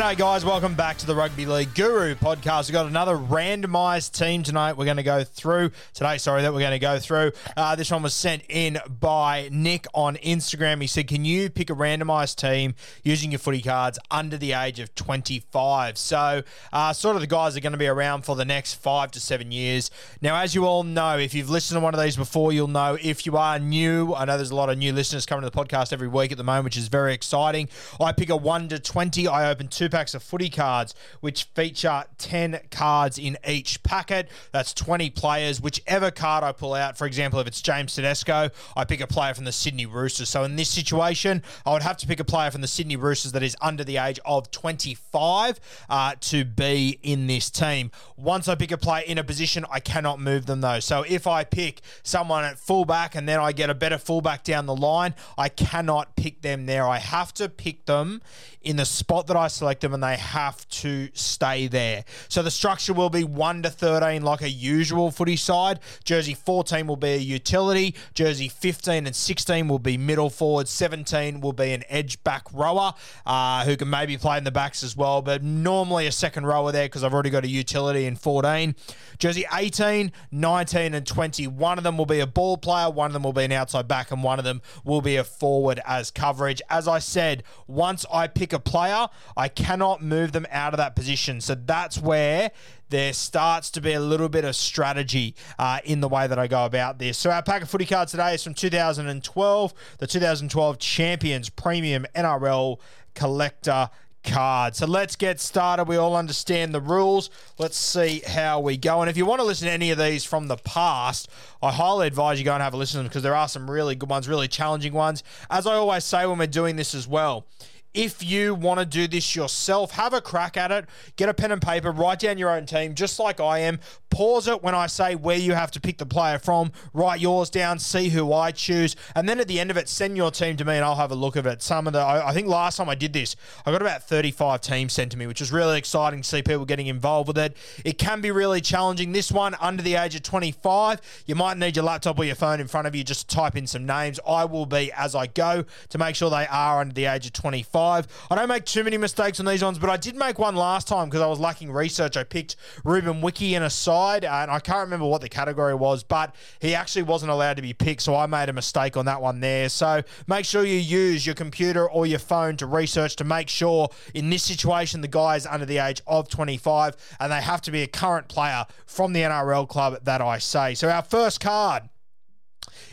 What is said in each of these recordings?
G'day, guys. Welcome back to the Rugby League Guru podcast. We've got another randomised team tonight we're going to go through. Today, sorry, that we're going to go through. Uh, this one was sent in by Nick on Instagram. He said, Can you pick a randomised team using your footy cards under the age of 25? So, uh, sort of the guys are going to be around for the next five to seven years. Now, as you all know, if you've listened to one of these before, you'll know if you are new, I know there's a lot of new listeners coming to the podcast every week at the moment, which is very exciting. I pick a 1 to 20. I open two packs of footy cards, which feature 10 cards in each packet. That's 20 players. Whichever card I pull out, for example, if it's James Tedesco, I pick a player from the Sydney Roosters. So in this situation, I would have to pick a player from the Sydney Roosters that is under the age of 25 uh, to be in this team. Once I pick a player in a position, I cannot move them though. So if I pick someone at fullback and then I get a better fullback down the line, I cannot pick them there. I have to pick them in the spot that I select them and they have to stay there. So the structure will be 1 to 13 like a usual footy side. Jersey 14 will be a utility. Jersey 15 and 16 will be middle forward. 17 will be an edge back rower uh, who can maybe play in the backs as well, but normally a second rower there because I've already got a utility in 14. Jersey 18, 19 and 20. One of them will be a ball player, one of them will be an outside back, and one of them will be a forward as coverage. As I said, once I pick a player, I cannot move them out of that position. So that's where there starts to be a little bit of strategy uh, in the way that I go about this. So our pack of footy cards today is from 2012, the 2012 Champions Premium NRL Collector card. So let's get started. We all understand the rules. Let's see how we go. And if you want to listen to any of these from the past, I highly advise you go and have a listen to them because there are some really good ones, really challenging ones. As I always say when we're doing this as well, if you want to do this yourself, have a crack at it. Get a pen and paper, write down your own team, just like I am. Pause it when I say where you have to pick the player from. Write yours down, see who I choose, and then at the end of it, send your team to me, and I'll have a look at it. Some of the, I think last time I did this, I got about 35 teams sent to me, which was really exciting to see people getting involved with it. It can be really challenging. This one, under the age of 25, you might need your laptop or your phone in front of you just to type in some names. I will be as I go to make sure they are under the age of 25. I don't make too many mistakes on these ones, but I did make one last time because I was lacking research. I picked Ruben Wiki in a side, uh, and I can't remember what the category was, but he actually wasn't allowed to be picked, so I made a mistake on that one there. So make sure you use your computer or your phone to research to make sure in this situation the guy is under the age of 25 and they have to be a current player from the NRL club that I say. So our first card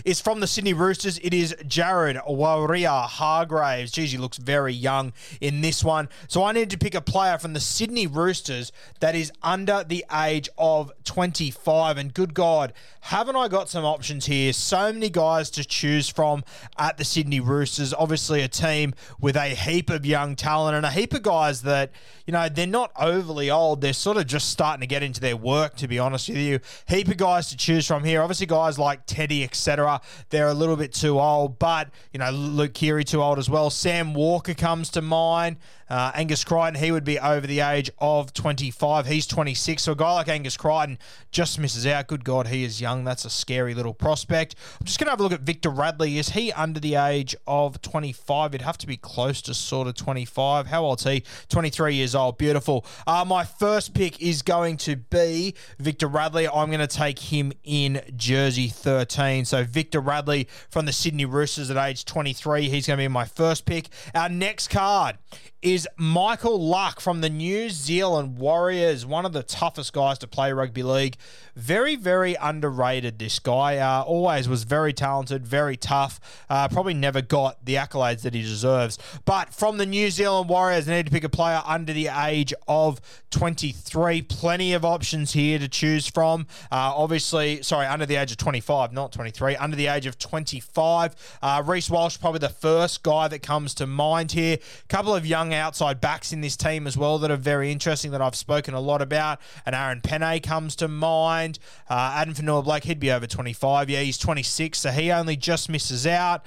is from the Sydney Roosters. It is Jared Waerea-Hargreaves. Geez, he looks very young in this one. So I need to pick a player from the Sydney Roosters that is under the age of 25. And good God, haven't I got some options here? So many guys to choose from at the Sydney Roosters. Obviously, a team with a heap of young talent and a heap of guys that, you know, they're not overly old. They're sort of just starting to get into their work, to be honest with you. Heap of guys to choose from here. Obviously, guys like Teddy, etc etc. They're a little bit too old, but you know Luke Keary too old as well. Sam Walker comes to mind. Uh, Angus Crichton, he would be over the age of 25. He's 26. So a guy like Angus Crichton just misses out. Good God, he is young. That's a scary little prospect. I'm just going to have a look at Victor Radley. Is he under the age of 25? It'd have to be close to sort of 25. How old's he? 23 years old. Beautiful. Uh, my first pick is going to be Victor Radley. I'm going to take him in jersey 13. So Victor Radley from the Sydney Roosters at age 23. He's going to be my first pick. Our next card is Michael Luck from the New Zealand Warriors, one of the toughest guys to play rugby league. Very, very underrated, this guy. Uh, always was very talented, very tough. Uh, probably never got the accolades that he deserves. But from the New Zealand Warriors, I need to pick a player under the age of 23. Plenty of options here to choose from. Uh, obviously, sorry, under the age of 25, not 23. Under the age of 25. Uh, Reece Walsh, probably the first guy that comes to mind here. A Couple of young outside backs in this team as well that are very interesting that I've spoken a lot about. And Aaron Pene comes to mind. Uh, Addin Fonua-Blake, he'd be over 25. Yeah, he's 26, so he only just misses out.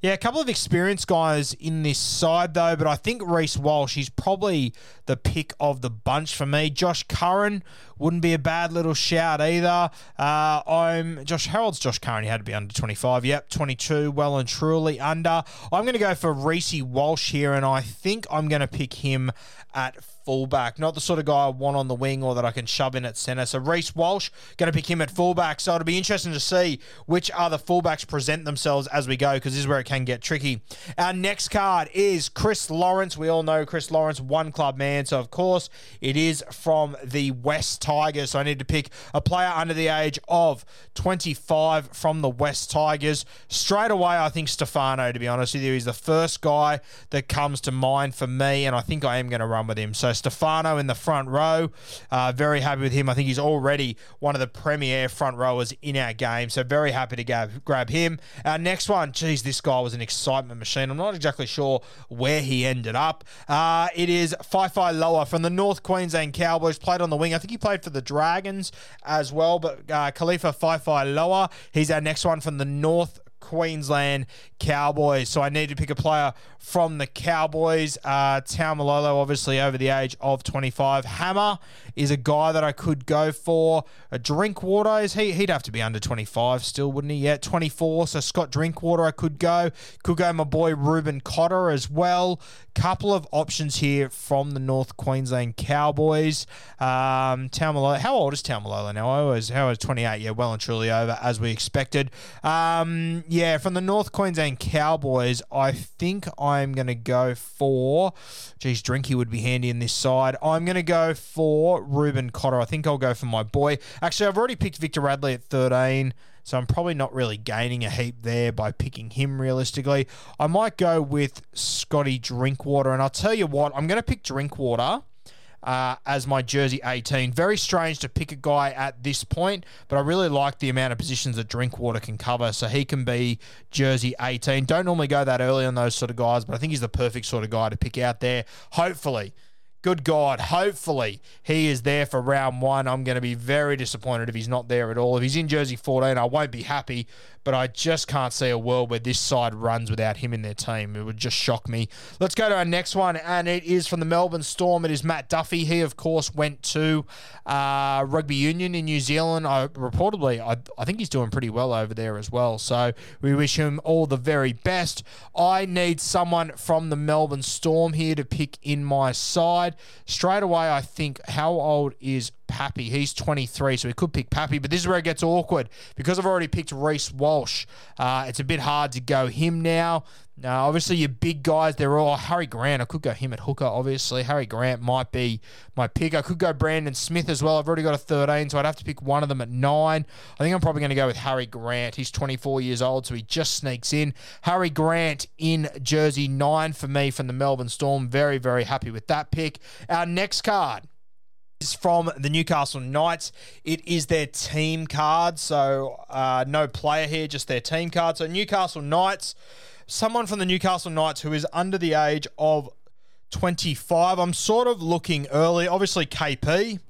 Yeah, a couple of experienced guys in this side, though, but I think Reece Walsh, he's probably the pick of the bunch for me. Josh Curran wouldn't be a bad little shout either. Uh, I'm Josh Harold's Josh Curran, he had to be under 25. Yep, 22, well and truly under. I'm going to go for Reece Walsh here, and I think I'm going to pick him at fullback. Not the sort of guy I want on the wing or that I can shove in at centre. So Reece Walsh, going to pick him at fullback. So it'll be interesting to see which other fullbacks present themselves as we go because this is where it can get tricky. Our next card is Chris Lawrence. We all know Chris Lawrence, one club man. So of course it is from the West Tigers. So I need to pick a player under the age of 25 from the West Tigers. Straight away, I think Stefano, to be honest with you, is the first guy that comes to mind for me. And I think I am going to run with him. So Stefano in the front row. Uh, very happy with him. I think he's already one of the premier front rowers in our game. So very happy to grab, grab him. Our next one, geez, this guy was an excitement machine. I'm not exactly sure where he ended up. Uh, it is Faifai Loa from the North Queensland Cowboys. Played on the wing. I think he played for the Dragons as well. But uh, Kalifa Loa, he's our next one from the North Queensland Cowboys. So I need to pick a player from the Cowboys. Uh, Taumalolo, obviously over the age of 25. Hammer is a guy that I could go for. A Drinkwater, is he? He'd have to be under 25 still, wouldn't he? Yeah, 24. So Scott Drinkwater, I could go. Could go my boy Reuben Cotter as well. Couple of options here from the North Queensland Cowboys. Um, how old is Taumalolo now? I was, how was 28? Yeah, well and truly over as we expected. Um, yeah, from the North Queensland Cowboys, I think I'm going to go for. Geez, Drinky would be handy in this side. I'm going to go for Reuben Cotter. I think I'll go for my boy. Actually, I've already picked Victor Radley at 13. So I'm probably not really gaining a heap there by picking him realistically. I might go with Scotty Drinkwater. And I'll tell you what, I'm going to pick Drinkwater uh, as my jersey 18. Very strange to pick a guy at this point, but I really like the amount of positions that Drinkwater can cover, so he can be jersey 18. Don't normally go that early on those sort of guys, but I think he's the perfect sort of guy to pick out there. Hopefully, good God, hopefully he is there for round one. I'm going to be very disappointed if he's not there at all. If he's in jersey 14, I won't be happy, but I just can't see a world where this side runs without him in their team. It would just shock me. Let's go to our next one, and it is from the Melbourne Storm. It is Matt Duffy. He, of course, went to uh, rugby union in New Zealand. I, reportedly, I, I think he's doing pretty well over there as well. So we wish him all the very best. I need someone from the Melbourne Storm here to pick in my side. Straight away, I think, how old is Pappy. He's 23, so he could pick Pappy, but this is where it gets awkward because I've already picked Reece Walsh. Uh, it's a bit hard to go him now. Now, obviously, your big guys, they're all Harry Grant. I could go him at hooker, obviously. Harry Grant might be my pick. I could go Brandon Smith as well. I've already got a 13, so I'd have to pick one of them at nine. I think I'm probably going to go with Harry Grant. He's 24 years old, so he just sneaks in. Harry Grant in jersey nine for me from the Melbourne Storm. Very, very happy with that pick. Our next card from the Newcastle Knights. It is their team card, so uh, no player here, just their team card. So Newcastle Knights, someone from the Newcastle Knights who is under the age of 25. I'm sort of looking early. Obviously, KP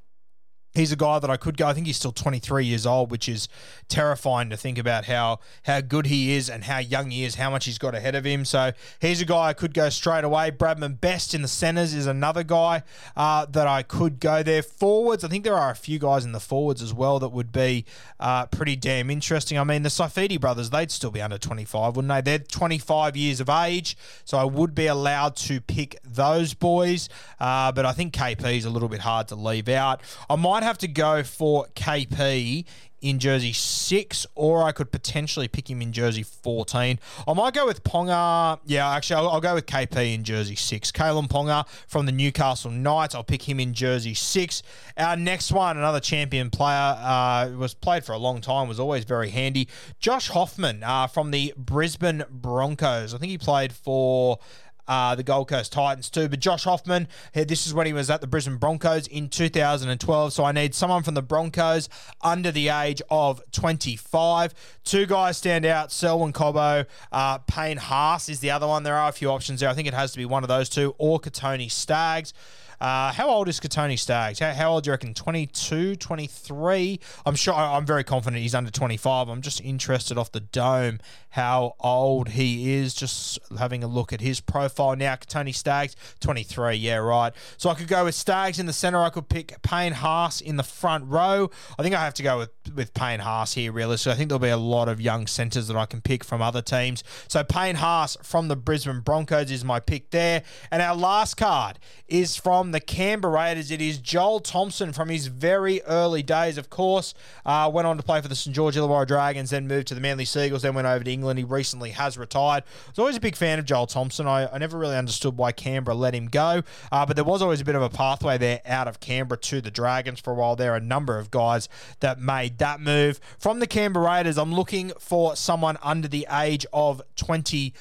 he's a guy that I could go. I think he's still 23 years old, which is terrifying to think about how how good he is and how young he is, how much he's got ahead of him. So he's a guy I could go straight away. Bradman Best in the centres is another guy uh, that I could go there. Forwards, I think there are a few guys in the forwards as well that would be uh, pretty damn interesting. I mean, the Saifiti brothers, they'd still be under 25, wouldn't they? They're 25 years of age, so I would be allowed to pick those boys. Uh, but I think KP is a little bit hard to leave out. I might have to go for KP in jersey 6, or I could potentially pick him in jersey 14. I might go with Ponga. Yeah, actually, I'll, I'll go with KP in jersey 6. Kalyn Ponga from the Newcastle Knights. I'll pick him in jersey 6. Our next one, another champion player, uh, was played for a long time, was always very handy. Josh Hoffman uh, from the Brisbane Broncos. I think he played for uh, the Gold Coast Titans too. But Josh Hoffman, this is when he was at the Brisbane Broncos in 2012. So I need someone from the Broncos under the age of 25. Two guys stand out: Selwyn Cobbo, uh, Payne Haas is the other one. There are a few options there. I think it has to be one of those two, or Kotoni Staggs. Uh, how old is Kotoni Staggs? How, how, old do you reckon? 22, 23? I'm sure, I'm very confident he's under 25. I'm just interested off the dome how old he is. Just having a look at his profile now. Tony Staggs, 23. Yeah, right. So I could go with Staggs in the centre. I could pick Payne Haas in the front row. I think I have to go with, with Payne Haas here, realistically. I think there'll be a lot of young centres that I can pick from other teams. So Payne Haas from the Brisbane Broncos is my pick there. And our last card is from the Canberra Raiders. It is Joel Thompson from his very early days, of course. Uh, went on to play for the St George Illawarra Dragons, then moved to the Manly Sea Eagles, then went over to England England. He recently has retired. I was always a big fan of Joel Thompson. I, I never really understood why Canberra let him go, uh, but there was always a bit of a pathway there out of Canberra to the Dragons for a while. There are a number of guys that made that move. From the Canberra Raiders, I'm looking for someone under the age of 20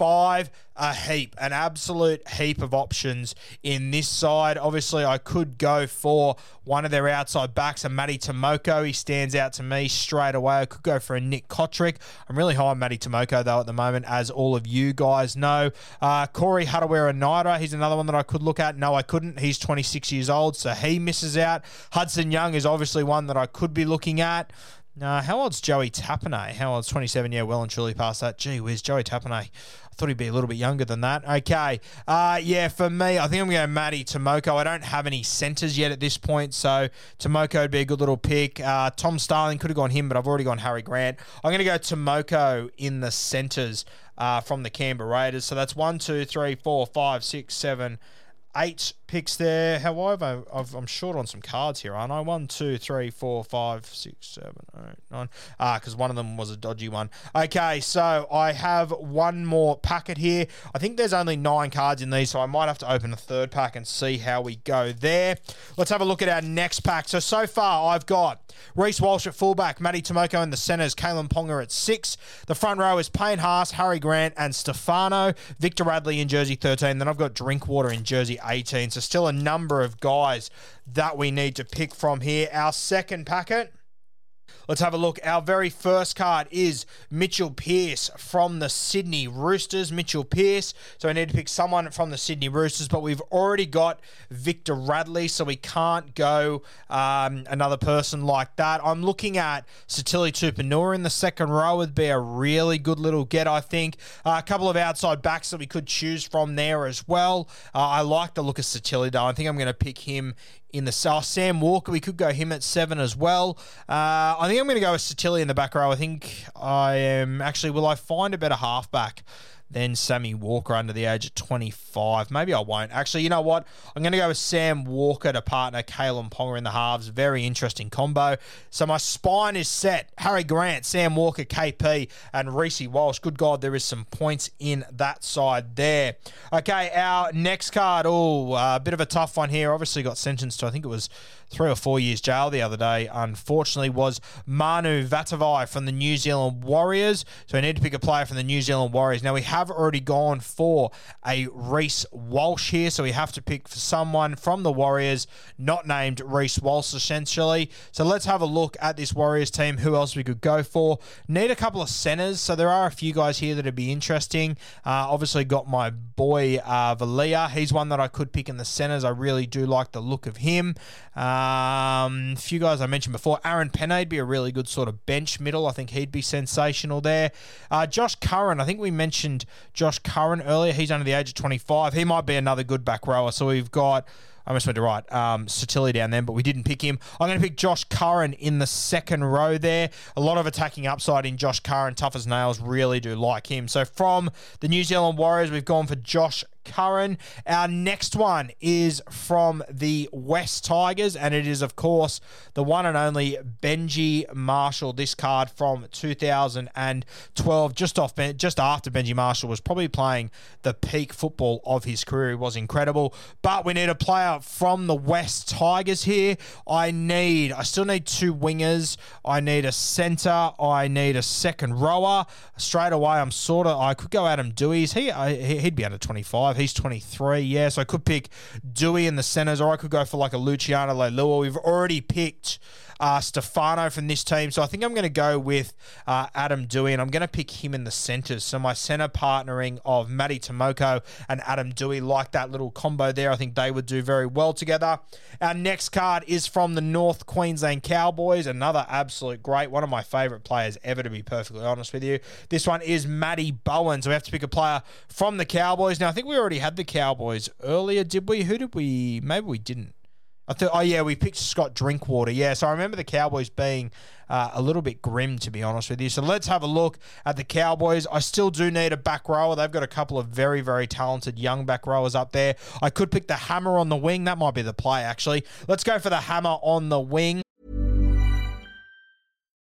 five, a heap, an absolute heap of options in this side. Obviously, I could go for one of their outside backs, a Matty Timoko. He stands out to me straight away. I could go for a Nick Cotric. I'm really high on Matty Timoko, though, at the moment, as all of you guys know. Uh, Corey Harawira-Naera, he's another one that I could look at. No, I couldn't. He's 26 years old, so he misses out. Hudson Young is obviously one that I could be looking at. Uh, how old's Joey Tapine? How old's 27? Yeah, well and truly past that. Gee whiz, Joey Tapine thought he'd be a little bit younger than that. Okay. Uh, yeah, for me, I think I'm going to go Matty Timoko. I don't have any centres yet at this point, so Timoko would be a good little pick. Uh, Tom Starling could have gone him, but I've already gone Harry Grant. I'm going to go Timoko in the centres uh, from the Canberra Raiders. So that's one, two, three, four, five, six, seven, eight picks there. However, i am short on some cards here, aren't I? One, two, three, four, five, six, seven, eight, nine. Ah, because one of them was a dodgy one. Okay, so I have one more packet here. I think there's only nine cards in these, so I might have to open a third pack and see how we go there. Let's have a look at our next pack. So, so far, I've got Reece Walsh at fullback, Matty Timoko in the centres, Kalyn Ponga at six. The front row is Payne Haas, Harry Grant, and Stefano. Victor Radley in jersey 13. Then I've got Drinkwater in jersey 18. So still a number of guys that we need to pick from here. Our second packet Let's have a look. Our very first card is Mitchell Pearce from the Sydney Roosters. Mitchell Pearce. So I need to pick someone from the Sydney Roosters, but we've already got Victor Radley, so we can't go um, another person like that. I'm looking at Sitili Tupouniua in the second row would be a really good little get, I think. Uh, a couple of outside backs that we could choose from there as well. Uh, I like the look of Sitili, though. I think I'm going to pick him in the south. Sam Walker, we could go him at seven as well. Uh, I think I'm going to go with Sitili in the back row. I think I am actually. Will I find a better halfback? Then Sammy Walker under the age of 25. Maybe I won't. Actually, you know what? I'm going to go with Sam Walker to partner Kalyn Ponga in the halves. Very interesting combo. So my spine is set. Harry Grant, Sam Walker, KP, and Reece Walsh. Good God, there is some points in that side there. Okay, our next card. Oh, a bit of a tough one here. Obviously got sentenced to, I think it was three or four years jail the other day, unfortunately, was Manu Vatuvei from the New Zealand Warriors. So we need to pick a player from the New Zealand Warriors. Now, we have already gone for a Reece Walsh here, so we have to pick for someone from the Warriors, not named Reece Walsh, essentially. So let's have a look at this Warriors team, who else we could go for. Need a couple of centers, so there are a few guys here that would be interesting. Uh, obviously, got my boy uh, Valia. He's one that I could pick in the centers. I really do like the look of him. Uh, Um, a few guys I mentioned before. Aaron Pennade be a really good sort of bench middle. I think he'd be sensational there. Uh, Josh Curran, I think we mentioned Josh Curran earlier. He's under the age of 25. He might be another good back rower. So we've got I almost went to right. Um, Sitili down then, but we didn't pick him. I'm going to pick Josh Curran in the second row there. A lot of attacking upside in Josh Curran. Tough as nails. Really do like him. So from the New Zealand Warriors, we've gone for Josh Curran. Our next one is from the West Tigers, and it is, of course, the one and only Benji Marshall. This card from 2012, just off, just after Benji Marshall was probably playing the peak football of his career. He was incredible, but we need a player from the West Tigers here. I need, I still need two wingers. I need a centre. I need a second rower. Straight away, I'm sort of, I could go Adam Doueihi's. He, I, he'd be under 25. He's 23. Yeah, so I could pick Doueihi in the centres, or I could go for like a Luciano Leilua. We've already picked uh, Stefano from this team. So I think I'm going to go with uh, Adam Doueihi, and I'm going to pick him in the centres. So my centre partnering of Matty Timoko and Adam Doueihi, like that little combo there. I think they would do very well together. Our next card is from the North Queensland Cowboys, another absolute great, one of my favourite players ever, to be perfectly honest with you. This one is Matty Bowen. So we have to pick a player from the Cowboys. Now, I think we already had the Cowboys earlier, did we? Who did we? Maybe we didn't. I thought, oh yeah, we picked Scott Drinkwater. Yeah, so I remember the Cowboys being uh, a little bit grim, to be honest with you. So let's have a look at the Cowboys. I still do need a back rower. They've got a couple of very, very talented young back rowers up there. I could pick the hammer on the wing. That might be the play, actually. Let's go for the hammer on the wing.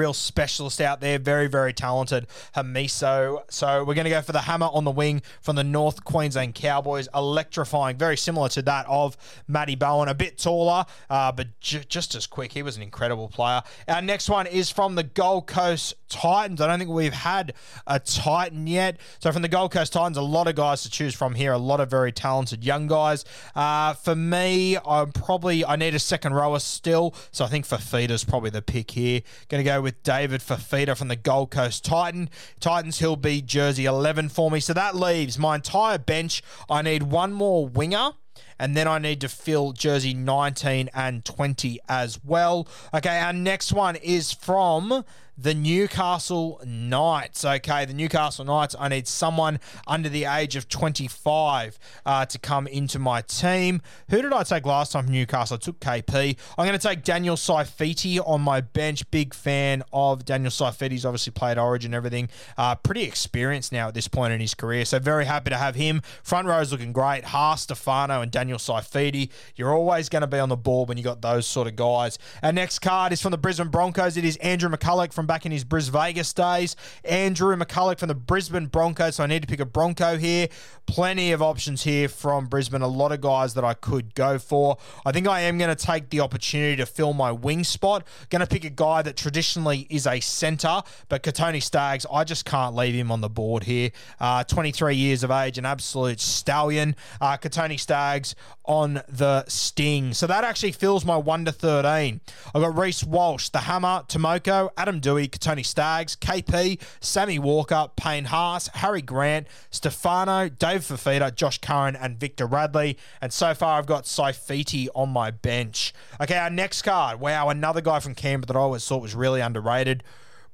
real specialist out there, very, very talented, Hamiso. So we're going to go for the hammer on the wing from the North Queensland Cowboys, electrifying, very similar to that of Matty Bowen, a bit taller, uh, but j- just as quick. He was an incredible player. Our next one is from the Gold Coast Titans. I don't think we've had a Titan yet. So from the Gold Coast Titans, a lot of guys to choose from here, a lot of very talented young guys. Uh, for me, I'm probably, I need a second rower still. So I think Fifita's probably the pick here. Going to go with with David Fifita from the Gold Coast Titan. Titans, he'll be jersey 11 for me. So that leaves my entire bench. I need one more winger and then I need to fill jersey 19 and 20 as well. Okay, our next one is from the Newcastle Knights. Okay, the Newcastle Knights, I need someone under the age of 25 uh, to come into my team. Who did I take last time from Newcastle? I took KP. I'm going to take Daniel Saifiti on my bench. Big fan of Daniel Saifiti. He's obviously played Origin everything. Uh, pretty experienced now at this point in his career. So very happy to have him. Front row is looking great. Haas, Stefano, and Daniel Saifiti. You're always going to be on the ball when you got those sort of guys. Our next card is from the Brisbane Broncos. It is Andrew McCullough from back in his Bris Vegas days. Andrew McCullough from the Brisbane Broncos. So I need to pick a Bronco here. Plenty of options here from Brisbane. A lot of guys that I could go for. I think I am going to take the opportunity to fill my wing spot. Going to pick a guy that traditionally is a centre, but Kotoni Staggs, I just can't leave him on the board here. Uh, 23 years of age, an absolute stallion. Uh, Kotoni Staggs on the sting. So that actually fills my 1 to 13. I've got Reece Walsh, the Hammer, Timoko, Adam Tony Staggs, KP, Sammy Walker, Payne Haas, Harry Grant, Stefano, Dave Fifita, Josh Curran, and Victor Radley. And so far, I've got Saifiti on my bench. Okay, our next card. Wow, another guy from Canberra that I always thought was really underrated.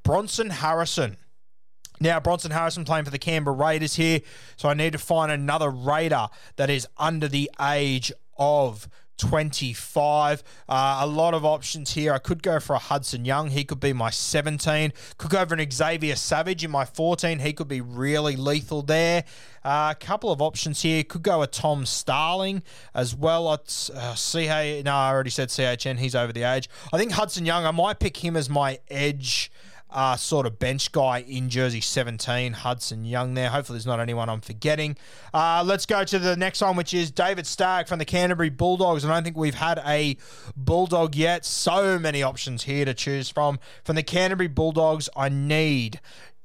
Bronson Harrison. Now, Bronson Harrison playing for the Canberra Raiders here. So I need to find another Raider that is under the age of 25. Uh, a lot of options here. I could go for a Hudson Young. He could be my 17. Could go for an Xavier Savage in my 14. He could be really lethal there. A uh, couple of options here. Could go a Tom Starling as well. At uh, CH, no, I already said CHN. He's over the age. I think Hudson Young. I might pick him as my edge uh, sort of bench guy in jersey 17, Hudson Young there. Hopefully, there's not anyone I'm forgetting. Uh, let's go to the next one, which is David Stagg from the Canterbury Bulldogs. And I don't think we've had a Bulldog yet. So many options here to choose from. From the Canterbury Bulldogs, I need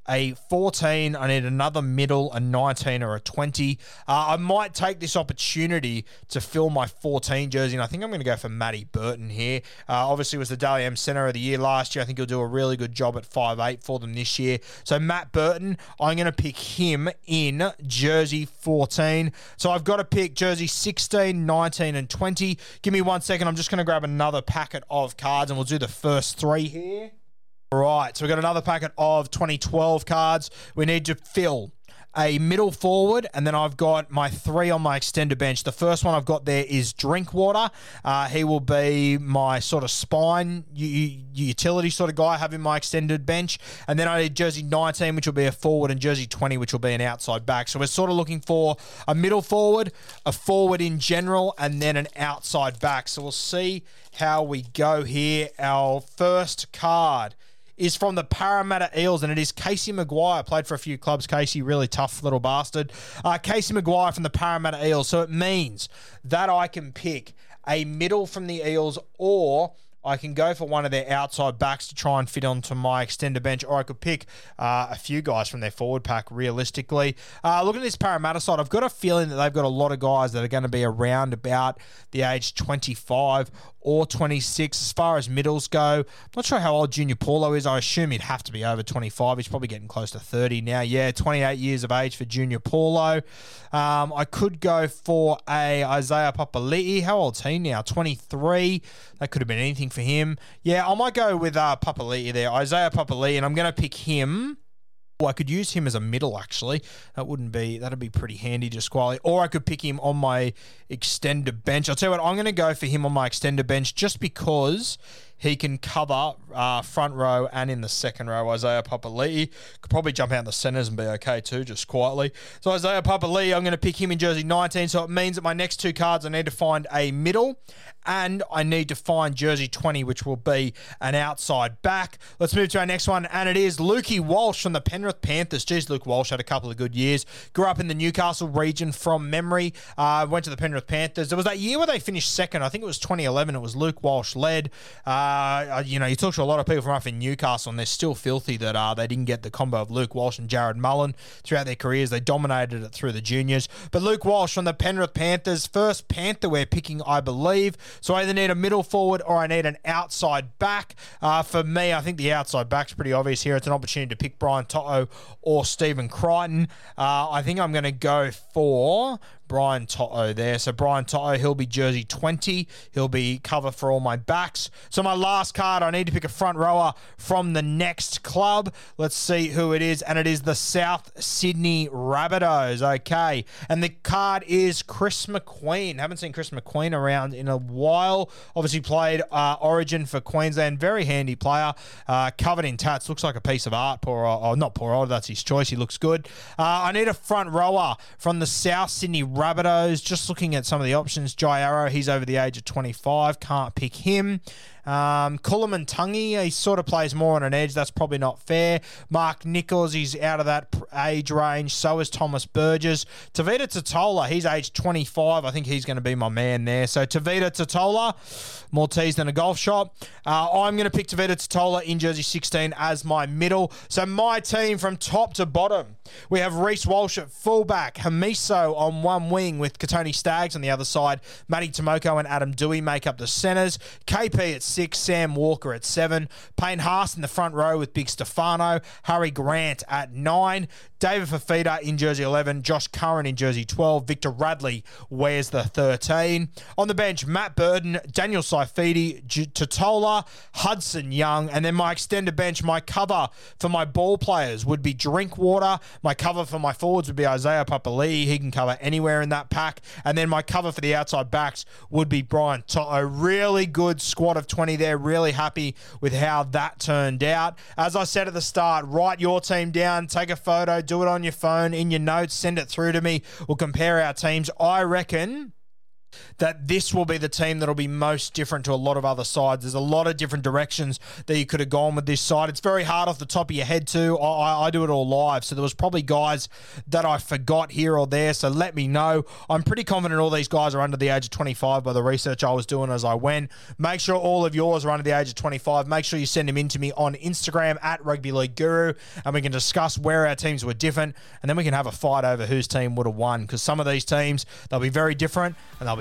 a 14. I need another middle, a 19 or a 20. Uh, I might take this opportunity to fill my 14 jersey, and I think I'm going to go for Matty Burton here. Uh, obviously, was the Dally M Centre of the Year last year. I think he'll do a really good job at 5'8 for them this year. So, Matt Burton, I'm going to pick him in jersey 14. So, I've got to pick jersey 16, 19, and 20. Give me one second. I'm just going to grab another packet of cards, and we'll do the first three here. Right, so we've got another packet of 2012 cards. We need to fill a middle forward, and then I've got my three on my extender bench. The first one I've got there is Drinkwater. Uh, he will be my sort of spine utility sort of guy in my extended bench. And then I need jersey 19, which will be a forward, and jersey 20, which will be an outside back. So we're sort of looking for a middle forward, a forward in general, and then an outside back. So we'll see how we go here. Our first card is from the Parramatta Eels, and it is Casey McGuire. Played for a few clubs. Casey, really tough little bastard. Uh, Casey McGuire from the Parramatta Eels. So it means that I can pick a middle from the Eels or I can go for one of their outside backs to try and fit onto my extender bench, or I could pick uh, a few guys from their forward pack realistically. Uh, looking at this Parramatta side, I've got a feeling that they've got a lot of guys that are going to be around about the age 25 or 26. As far as middles go, I'm not sure how old Junior Paulo is. I assume he'd have to be over 25. He's probably getting close to 30 now. Yeah, 28 years of age for Junior Paulo. Um, I could go for a Isaiah Papali'i. How old's he now? 23. That could have been anything for him. Yeah, I might go with uh, Papali'i there. Isaiah Papali'i, and I'm going to pick him I could use him as a middle actually. That wouldn't be that'd be pretty handy to squally. Or I could pick him on my extender bench. I'll tell you what, I'm going to go for him on my extender bench just because he can cover uh, front row and in the second row. Isaiah Papali'i could probably jump out in the centres and be okay too, just quietly. So Isaiah Papali'i, I'm going to pick him in jersey 19. So it means that my next two cards, I need to find a middle and I need to find jersey 20, which will be an outside back. Let's move to our next one, and it is Lukey Walsh from the Penrith Panthers. Geez, Luke Walsh had a couple of good years. Grew up in the Newcastle region from memory. Uh, went to the Penrith Panthers. There was that year where they finished second. I think it was 2011. It was Luke Walsh led. Uh, you know, you talk to a lot of people from up in Newcastle, and they're still filthy that uh, they didn't get the combo of Luke Walsh and Jarrod Mullen throughout their careers. They dominated it through the juniors. But Luke Walsh from the Penrith Panthers, first Panther we're picking, I believe. So I either need a middle forward or I need an outside back. Uh, for me, I think the outside back's pretty obvious here. It's an opportunity to pick Brian To'o or Stephen Crichton. Uh, I think I'm going to go for Brian To'o there. So Brian To'o, he'll be jersey 20. He'll be cover for all my backs. So my last card, I need to pick a front rower from the next club. Let's see who it is. And it is the South Sydney Rabbitohs. Okay. And the card is Chris McQueen. Haven't seen Chris McQueen around in a while. Obviously played uh, Origin for Queensland. Very handy player. Uh, covered in tats. Looks like a piece of art. Poor, oh, not poor old. That's his choice. He looks good. Uh, I need a front rower from the South Sydney Rabbitohs, just looking at some of the options. Jai Arrow, he's over the age of 25. Can't pick him. Um, Koloamatangi, he sort of plays more on an edge. That's probably not fair. Mark Nicholls, he's out of that age range. So is Thomas Burgess. Tevita Tatola, he's age 25. I think he's going to be my man there. So Tevita Tatola, more tees than a golf shot. Uh, I'm going to pick Tevita Tatola in jersey 16 as my middle. So my team from top to bottom, we have Reece Walsh at fullback, Hamiso on one wing with Kotoni Staggs on the other side. Matty Timoko and Adam Doueihi make up the centres. KP at six, Sam Walker at seven, Payne Haas in the front row with Big Stefano, Harry Grant at nine, David Fifita in jersey 11, Josh Curran in jersey 12, Victor Radley wears the 13. On the bench, Matt Burton, Daniel Saifiti, J- Tatola, Hudson Young, and then my extended bench, my cover for my ball players would be Drinkwater. My cover for my forwards would be Isaiah Papali'i. He can cover anywhere in that pack. And then my cover for the outside backs would be Brian To'o. Really good squad of 20 there. Really happy with how that turned out. As I said at the start, write your team down, take a photo, do it on your phone, in your notes, send it through to me. We'll compare our teams. I reckon that this will be the team that'll be most different to a lot of other sides. There's a lot of different directions that you could have gone with this side. It's very hard off the top of your head too. I, I do it all live, so there was probably guys that I forgot here or there. So let me know. I'm pretty confident all these guys are under the age of 25 by the research I was doing as I went. Make sure all of yours are under the age of 25. Make sure you send them in to me on Instagram at Rugby League Guru, and we can discuss where our teams were different, and then we can have a fight over whose team would have won. Because some of these teams they'll be very different, and they'll be